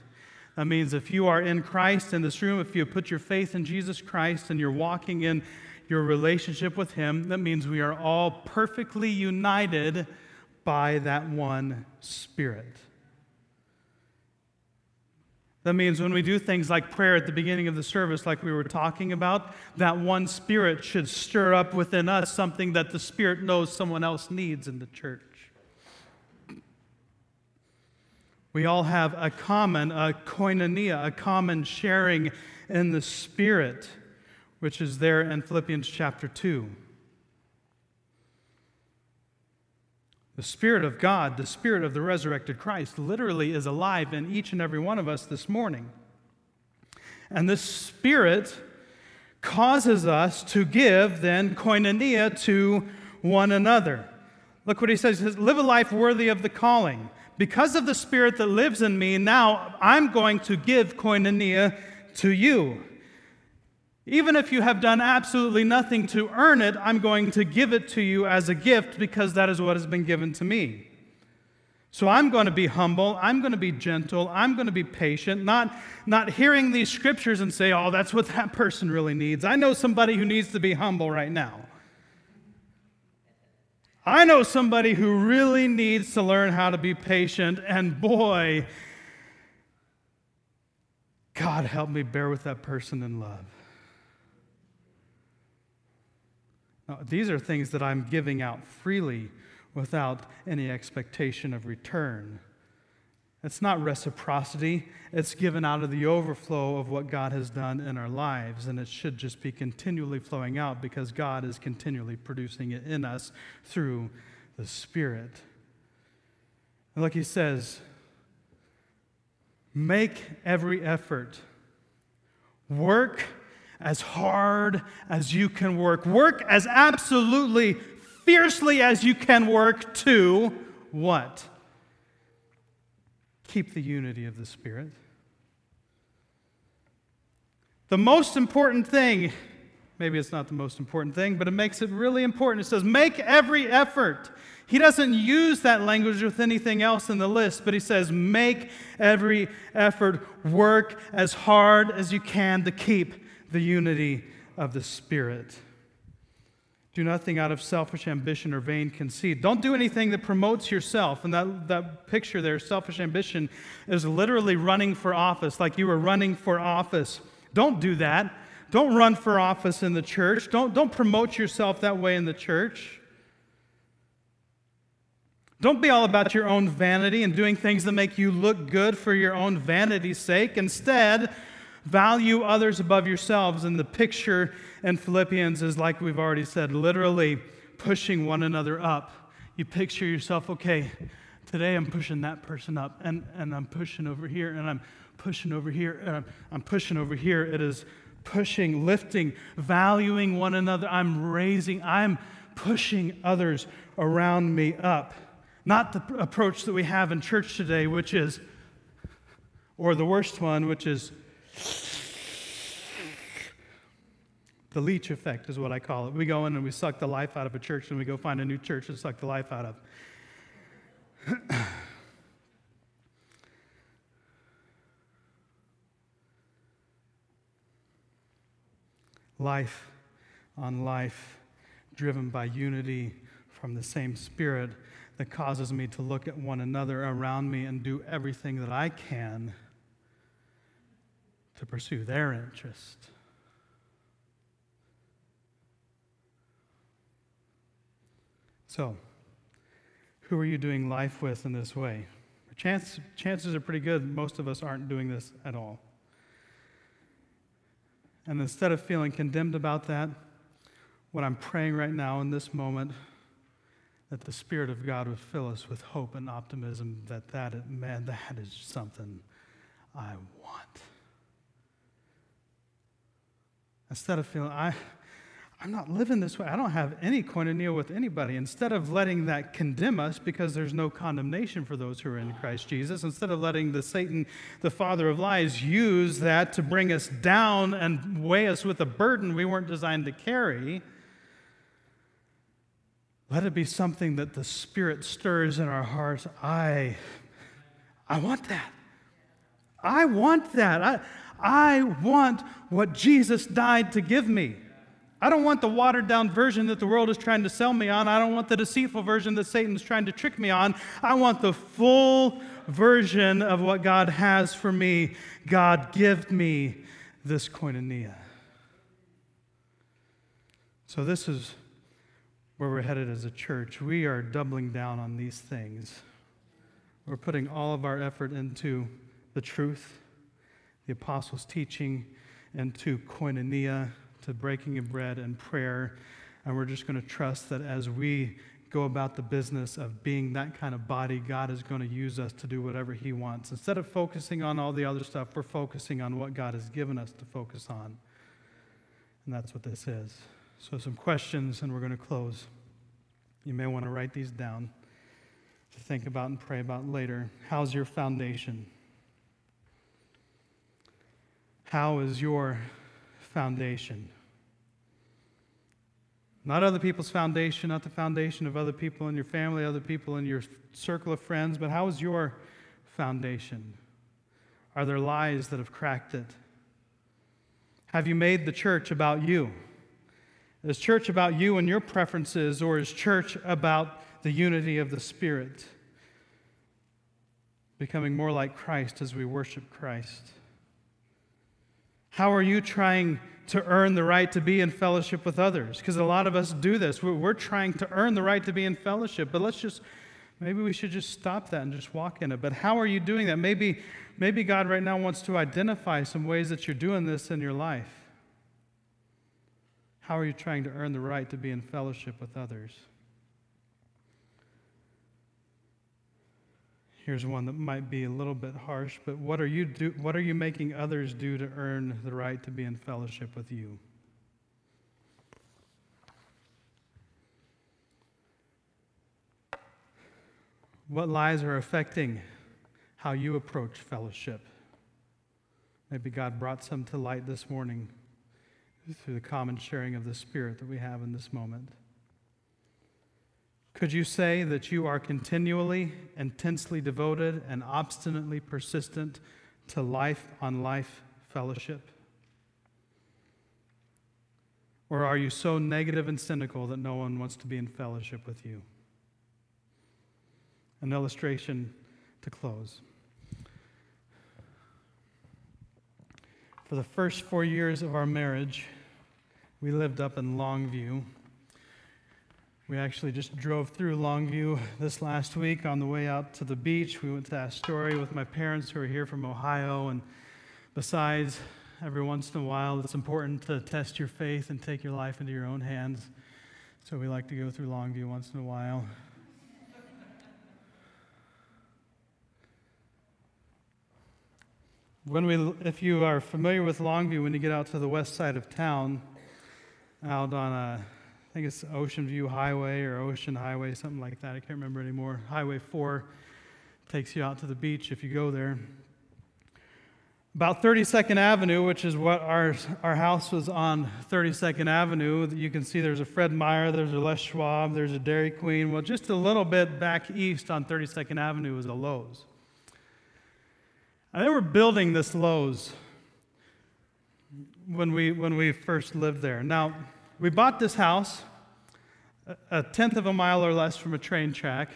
Speaker 1: That means if you are in Christ in this room, if you put your faith in Jesus Christ and you're walking in your relationship with Him, that means we are all perfectly united by that one Spirit. That means when we do things like prayer at the beginning of the service, like we were talking about, that one Spirit should stir up within us something that the Spirit knows someone else needs in the church. We all have a common, a koinonia, a common sharing in the Spirit, which is there in Philippians chapter 2. The Spirit of God, the Spirit of the resurrected Christ, literally is alive in each and every one of us this morning. And this Spirit causes us to give then koinonia to one another. Look what he says. He says, Live a life worthy of the calling. Because of the Spirit that lives in me, now I'm going to give koinonia to you. Even if you have done absolutely nothing to earn it, I'm going to give it to you as a gift because that is what has been given to me. So I'm going to be humble. I'm going to be gentle. I'm going to be patient, not, not hearing these scriptures and say, oh, that's what that person really needs. I know somebody who needs to be humble right now. I know somebody who really needs to learn how to be patient, and boy, God help me bear with that person in love. Now, these are things that I'm giving out freely without any expectation of return. It's not reciprocity, it's given out of the overflow of what God has done in our lives, and it should just be continually flowing out because God is continually producing it in us through the Spirit. And like he says, make every effort, work as hard as you can work, work as absolutely fiercely as you can work to what? Keep the unity of the Spirit. The most important thing, maybe it's not the most important thing, but it makes it really important. It says, make every effort. He doesn't use that language with anything else in the list, but he says, make every effort, work as hard as you can to keep the unity of the Spirit. Do nothing out of selfish ambition or vain conceit. Don't do anything that promotes yourself. And that, that picture there, selfish ambition, is literally running for office, like you were running for office. Don't do that. Don't run for office in the church. Don't, don't promote yourself that way in the church. Don't be all about your own vanity and doing things that make you look good for your own vanity's sake. Instead, value others above yourselves. And the picture in Philippians is, like we've already said, literally pushing one another up. You picture yourself, okay, today I'm pushing that person up, and, and I'm pushing over here, and I'm pushing over here, and I'm, I'm pushing over here. It is pushing, lifting, valuing one another. I'm raising, I'm pushing others around me up. Not the approach that we have in church today, which is, or the worst one, which is The leech effect is what I call it. We go in and we suck the life out of a church and we go find a new church to suck the life out of. life on life, driven by unity from the same Spirit that causes me to look at one another around me and do everything that I can to pursue their interest. So, who are you doing life with in this way? Chance, chances are pretty good most of us aren't doing this at all. And instead of feeling condemned about that, what I'm praying right now in this moment, that the Spirit of God would fill us with hope and optimism that that, man, that is something I want. Instead of feeling, I, I'm not living this way. I don't have any koinonia with anybody. Instead of letting that condemn us because there's no condemnation for those who are in Christ Jesus, instead of letting the Satan, the father of lies, use that to bring us down and weigh us with a burden we weren't designed to carry, let it be something that the Spirit stirs in our hearts. I, I want that. I want that. I, I want what Jesus died to give me. I don't want the watered down version that the world is trying to sell me on. I don't want the deceitful version that Satan's trying to trick me on. I want the full version of what God has for me. God, give me this koinonia. So, this is where we're headed as a church. We are doubling down on these things. We're putting all of our effort into the truth, the apostles' teaching, and to koinonia to breaking of bread and prayer. And we're just going to trust that as we go about the business of being that kind of body, God is going to use us to do whatever He wants. Instead of focusing on all the other stuff, we're focusing on what God has given us to focus on. And that's what this is. So, some questions, and we're going to close. You may want to write these down to think about and pray about later. How's your foundation? How is your foundation. Not other people's foundation, not the foundation of other people in your family, other people in your circle of friends, but how is your foundation? Are there lies that have cracked it? Have you made the church about you? Is church about you and your preferences, or is church about the unity of the Spirit? Becoming more like Christ as we worship Christ. How are you trying to earn the right to be in fellowship with others? Because a lot of us do this. We're trying to earn the right to be in fellowship, but let's just, maybe we should just stop that and just walk in it. But how are you doing that? Maybe, maybe God right now wants to identify some ways that you're doing this in your life. How are you trying to earn the right to be in fellowship with others? Here's one that might be a little bit harsh, but what are you do, what are you making others do to earn the right to be in fellowship with you? What lies are affecting how you approach fellowship? Maybe God brought some to light this morning through the common sharing of the Spirit that we have in this moment. Could you say that you are continually, intensely devoted, and obstinately persistent to life on life fellowship? Or are you so negative and cynical that no one wants to be in fellowship with you? An illustration to close. For the first four years of our marriage, we lived up in Longview. We actually just drove through Longview this last week on the way out to the beach. We went to Astoria with my parents who are here from Ohio. And besides, every once in a while, it's important to test your faith and take your life into your own hands. So we like to go through Longview once in a while. When we, if you are familiar with Longview, when you get out to the west side of town, out on a, I think it's Ocean View Highway or Ocean Highway, something like that. I can't remember anymore. Highway 4 takes you out to the beach if you go there. About 32nd Avenue, which is what our, our house was on 32nd Avenue, you can see there's a Fred Meyer, there's a Les Schwab, there's a Dairy Queen. Well, just a little bit back east on 32nd Avenue is a Lowe's. And they were building this Lowe's when we, when we first lived there. Now, we bought this house a tenth of a mile or less from a train track.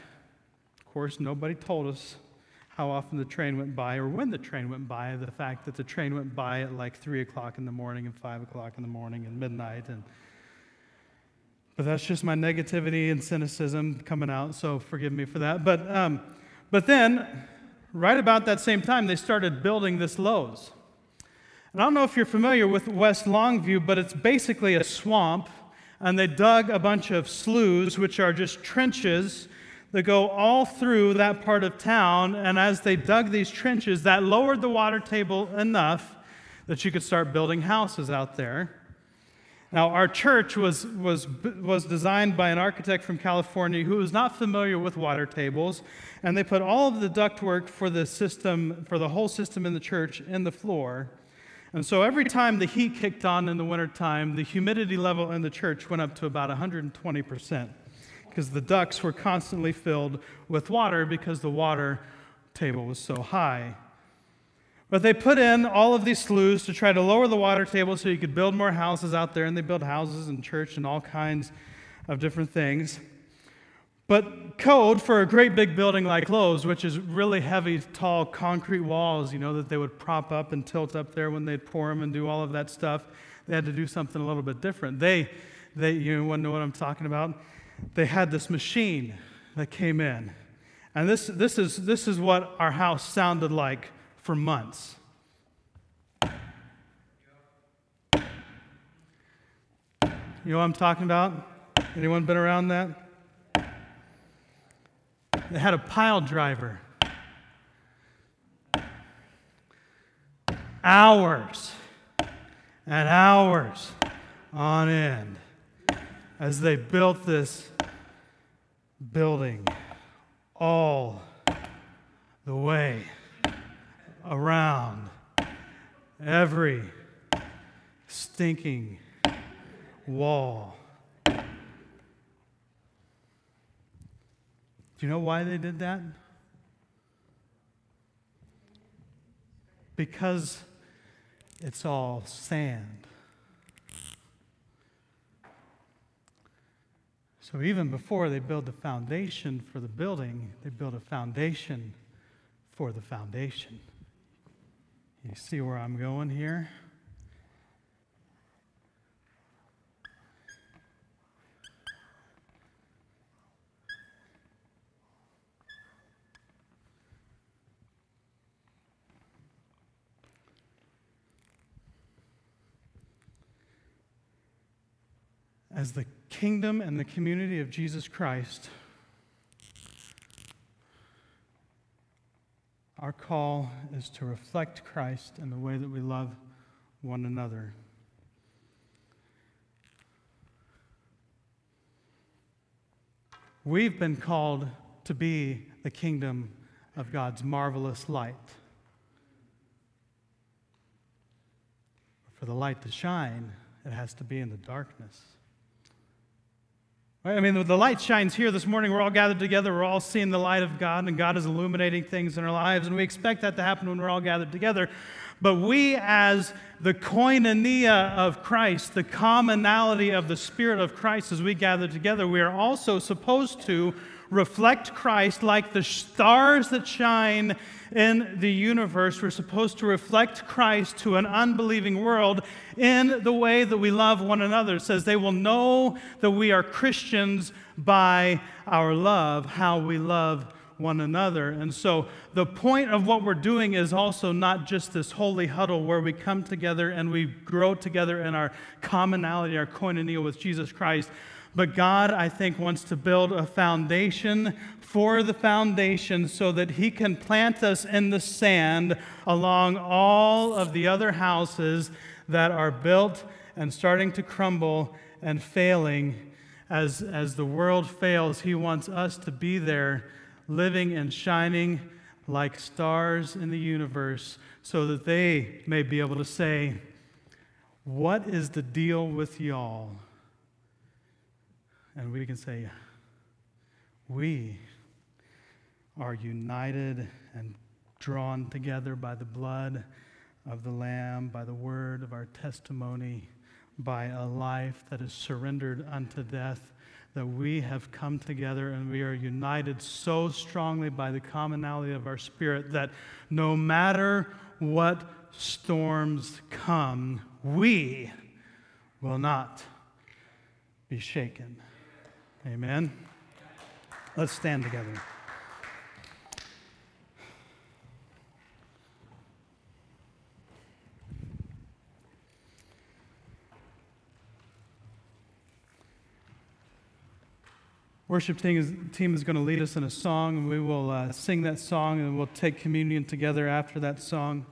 Speaker 1: Of course, nobody told us how often the train went by or when the train went by, the fact that the train went by at like 3 o'clock in the morning and 5 o'clock in the morning and midnight. And, but that's just my negativity and cynicism coming out, so forgive me for that. But, um, but then right about that same time, they started building this Lowe's. And I don't know if you're familiar with West Longview, but it's basically a swamp. And they dug a bunch of sloughs, which are just trenches that go all through that part of town. And as they dug these trenches, that lowered the water table enough that you could start building houses out there. Now, our church was, was, was designed by an architect from California who was not familiar with water tables, and they put all of the ductwork for the system, for the whole system in the church, in the floor. And so every time the heat kicked on in the wintertime, the humidity level in the church went up to about 120% because the ducts were constantly filled with water because the water table was so high. But they put in all of these sloughs to try to lower the water table so you could build more houses out there, and they built houses and church and all kinds of different things. But code for a great big building like Lowe's, which is really heavy, tall concrete walls, you know, that they would prop up and tilt up there when they'd pour them and do all of that stuff, they had to do something a little bit different. They, they you want to know what I'm talking about? They had this machine that came in. And this, this, is, this is what our house sounded like for months. You know what I'm talking about? Anyone been around that? They had a pile driver. Hours and hours on end as they built this building all the way around every stinking wall Do you know why they did that? Because it's all sand. So even before they build the foundation for the building, they build a foundation for the foundation. You see where I'm going here? As the kingdom and the community of Jesus Christ, our call is to reflect Christ in the way that we love one another. We've been called to be the kingdom of God's marvelous light. For the light to shine, it has to be in the darkness. I mean, the light shines here this morning. We're all gathered together. We're all seeing the light of God, and God is illuminating things in our lives. And we expect that to happen when we're all gathered together. But we, as the koinonia of Christ, the commonality of the Spirit of Christ, as we gather together, we are also supposed to reflect Christ like the stars that shine in the universe. We're supposed to reflect Christ to an unbelieving world in the way that we love one another. It says they will know that we are Christians by our love, how we love one another. And so the point of what we're doing is also not just this holy huddle where we come together and we grow together in our commonality, our koinonia with Jesus Christ. But God, I think, wants to build a foundation for the foundation so that He can plant us in the sand along all of the other houses that are built and starting to crumble and failing. As, as the world fails, He wants us to be there, living and shining like stars in the universe, so that they may be able to say, What is the deal with y'all? And we can say, We are united and drawn together by the blood of the Lamb, by the word of our testimony, by a life that is surrendered unto death, that we have come together and we are united so strongly by the commonality of our spirit that no matter what storms come, we will not be shaken. Amen. Let's stand together. Worship team is, team is going to lead us in a song, and we will uh, sing that song, and we'll take communion together after that song.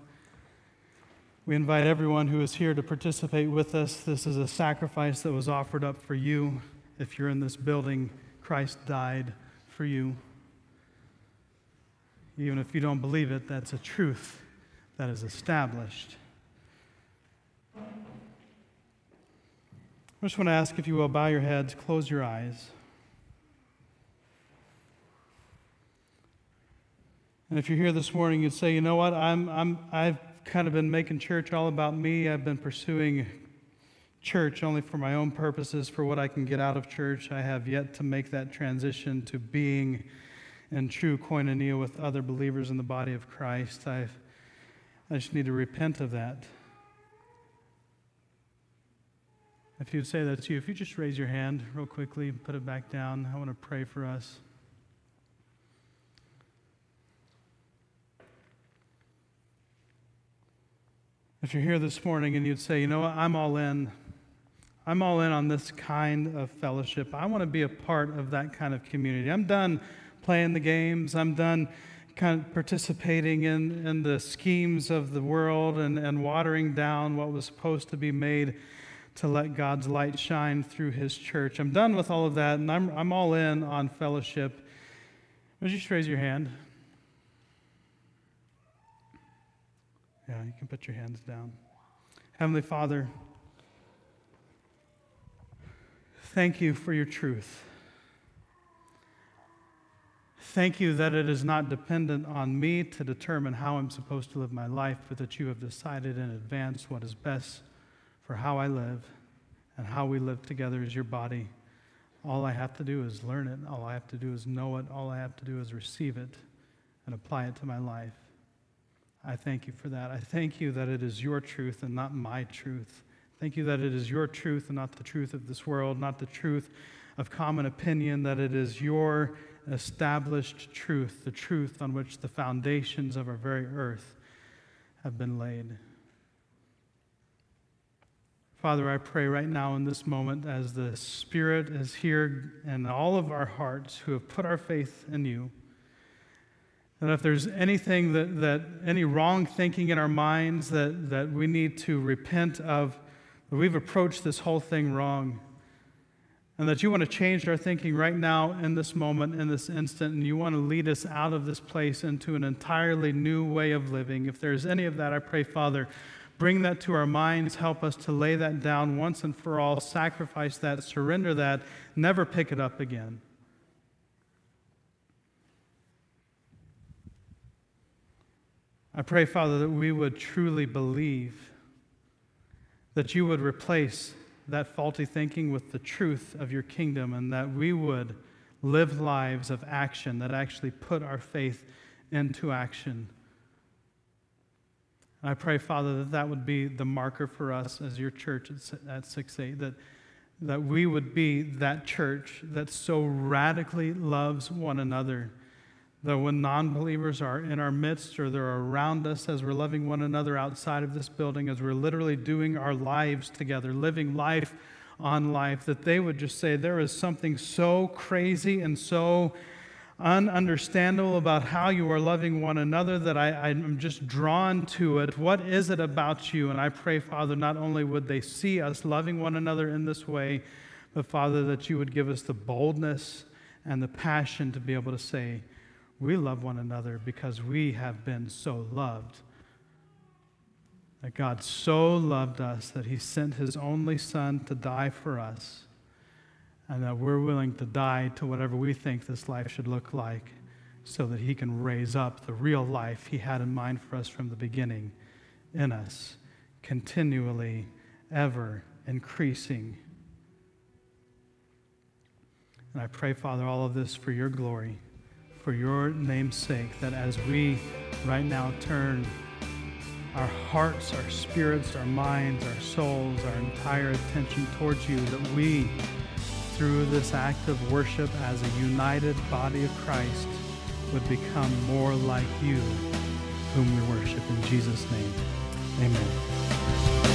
Speaker 1: We invite everyone who is here to participate with us. This is a sacrifice that was offered up for you. If you're in this building, Christ died for you. Even if you don't believe it, that's a truth that is established. I just want to ask if you will bow your heads, close your eyes. And if you're here this morning, you'd say, you know what, I'm, I'm, I've kind of been making church all about me. I've been pursuing church only for my own purposes, for what I can get out of church. I have yet to make that transition to being in true koinonia with other believers in the body of Christ. I've, I just need to repent of that. If you'd say that to you, if you just raise your hand real quickly, and put it back down, I want to pray for us. If you're here this morning and you'd say, you know what, I'm all in. I'm all in on this kind of fellowship. I want to be a part of that kind of community. I'm done playing the games. I'm done kind of participating in, in the schemes of the world and, and watering down what was supposed to be made to let God's light shine through his church. I'm done with all of that, and I'm, I'm all in on fellowship. Would you just raise your hand? Yeah, you can put your hands down. Heavenly Father, thank you for your truth. Thank you that it is not dependent on me to determine how I'm supposed to live my life, but that you have decided in advance what is best for how I live and how we live together as your body. All I have to do is learn it. All I have to do is know it. All I have to do is receive it and apply it to my life. I thank you for that. I thank you that it is your truth and not my truth. Thank you that it is your truth and not the truth of this world, not the truth of common opinion, that it is your established truth, the truth on which the foundations of our very earth have been laid. Father, I pray right now in this moment as the Spirit is here in all of our hearts who have put our faith in you, that if there's anything that, that any wrong thinking in our minds that, that we need to repent of, that we've approached this whole thing wrong, and that you want to change our thinking right now in this moment, in this instant, and you want to lead us out of this place into an entirely new way of living. If there's any of that, I pray, Father, bring that to our minds, help us to lay that down once and for all, sacrifice that, surrender that, never pick it up again. I pray, Father, that we would truly believe that you would replace that faulty thinking with the truth of your kingdom and that we would live lives of action that actually put our faith into action. And I pray, Father, that that would be the marker for us as your church at 6 8, that, that we would be that church that so radically loves one another that when non believers are in our midst or they're around us as we're loving one another outside of this building, as we're literally doing our lives together, living life on life, that they would just say, There is something so crazy and so ununderstandable about how you are loving one another that I, I'm just drawn to it. What is it about you? And I pray, Father, not only would they see us loving one another in this way, but Father, that you would give us the boldness and the passion to be able to say, we love one another because we have been so loved. That God so loved us that he sent his only Son to die for us, and that we're willing to die to whatever we think this life should look like so that he can raise up the real life he had in mind for us from the beginning in us, continually, ever increasing. And I pray, Father, all of this for your glory for your name's sake, that as we right now turn our hearts, our spirits, our minds, our souls, our entire attention towards you, that we, through this act of worship as a united body of Christ, would become more like you, whom we worship. In Jesus' name, amen.